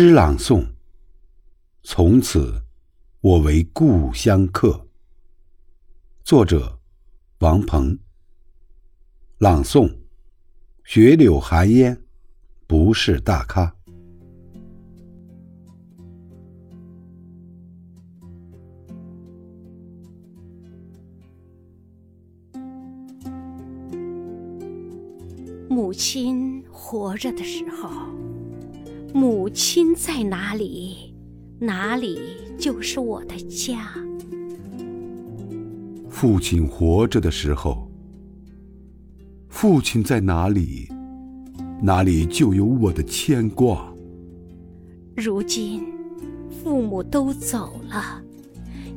诗朗诵。从此，我为故乡客。作者：王鹏。朗诵：雪柳寒烟，不是大咖。母亲活着的时候。母亲在哪里，哪里就是我的家。父亲活着的时候，父亲在哪里，哪里就有我的牵挂。如今，父母都走了，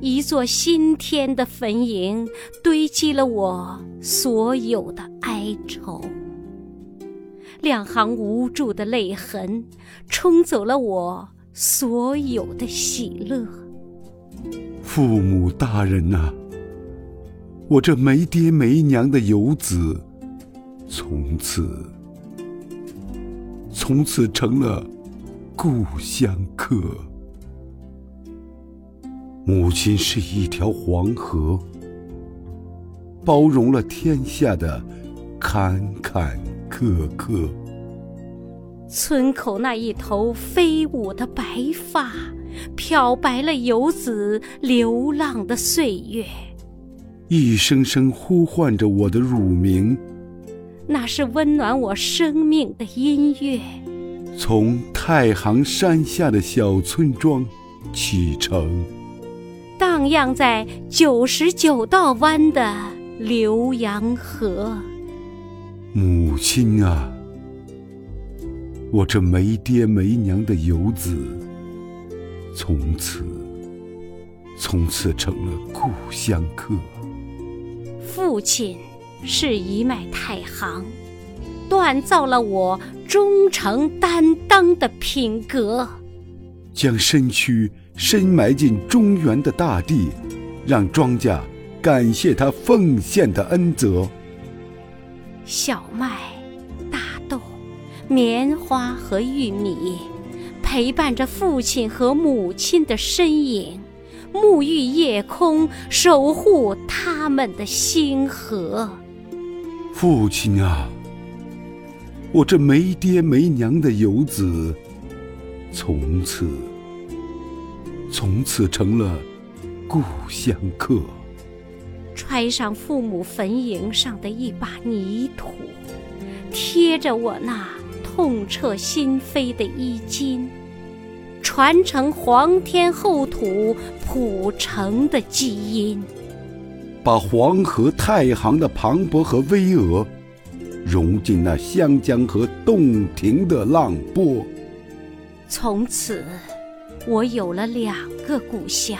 一座新添的坟茔堆积了我所有的哀愁。两行无助的泪痕，冲走了我所有的喜乐。父母大人呐，我这没爹没娘的游子，从此，从此成了故乡客。母亲是一条黄河，包容了天下的坎坎坷坷。村口那一头飞舞的白发，漂白了游子流浪的岁月。一声声呼唤着我的乳名，那是温暖我生命的音乐。从太行山下的小村庄启程，荡漾在九十九道弯的浏阳河。母亲啊！我这没爹没娘的游子，从此，从此成了故乡客。父亲是一脉太行，锻造了我忠诚担当的品格。将身躯深埋进中原的大地，让庄稼感谢他奉献的恩泽。小麦。大豆棉花和玉米，陪伴着父亲和母亲的身影，沐浴夜空，守护他们的星河。父亲啊，我这没爹没娘的游子，从此，从此成了故乡客。揣上父母坟茔上的一把泥土，贴着我那。痛彻心扉的衣襟，传承皇天厚土普成的基因，把黄河太行的磅礴和巍峨，融进那湘江和洞庭的浪波。从此，我有了两个故乡，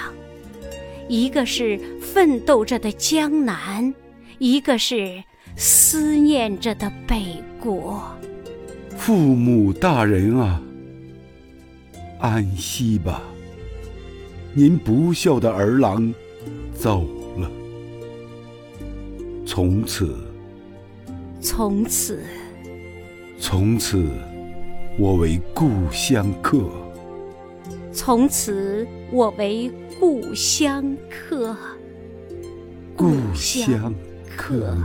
一个是奋斗着的江南，一个是思念着的北国。父母大人啊，安息吧！您不孝的儿郎走了，从此，从此，从此，我为故乡客。从此，我为故乡客。故乡客。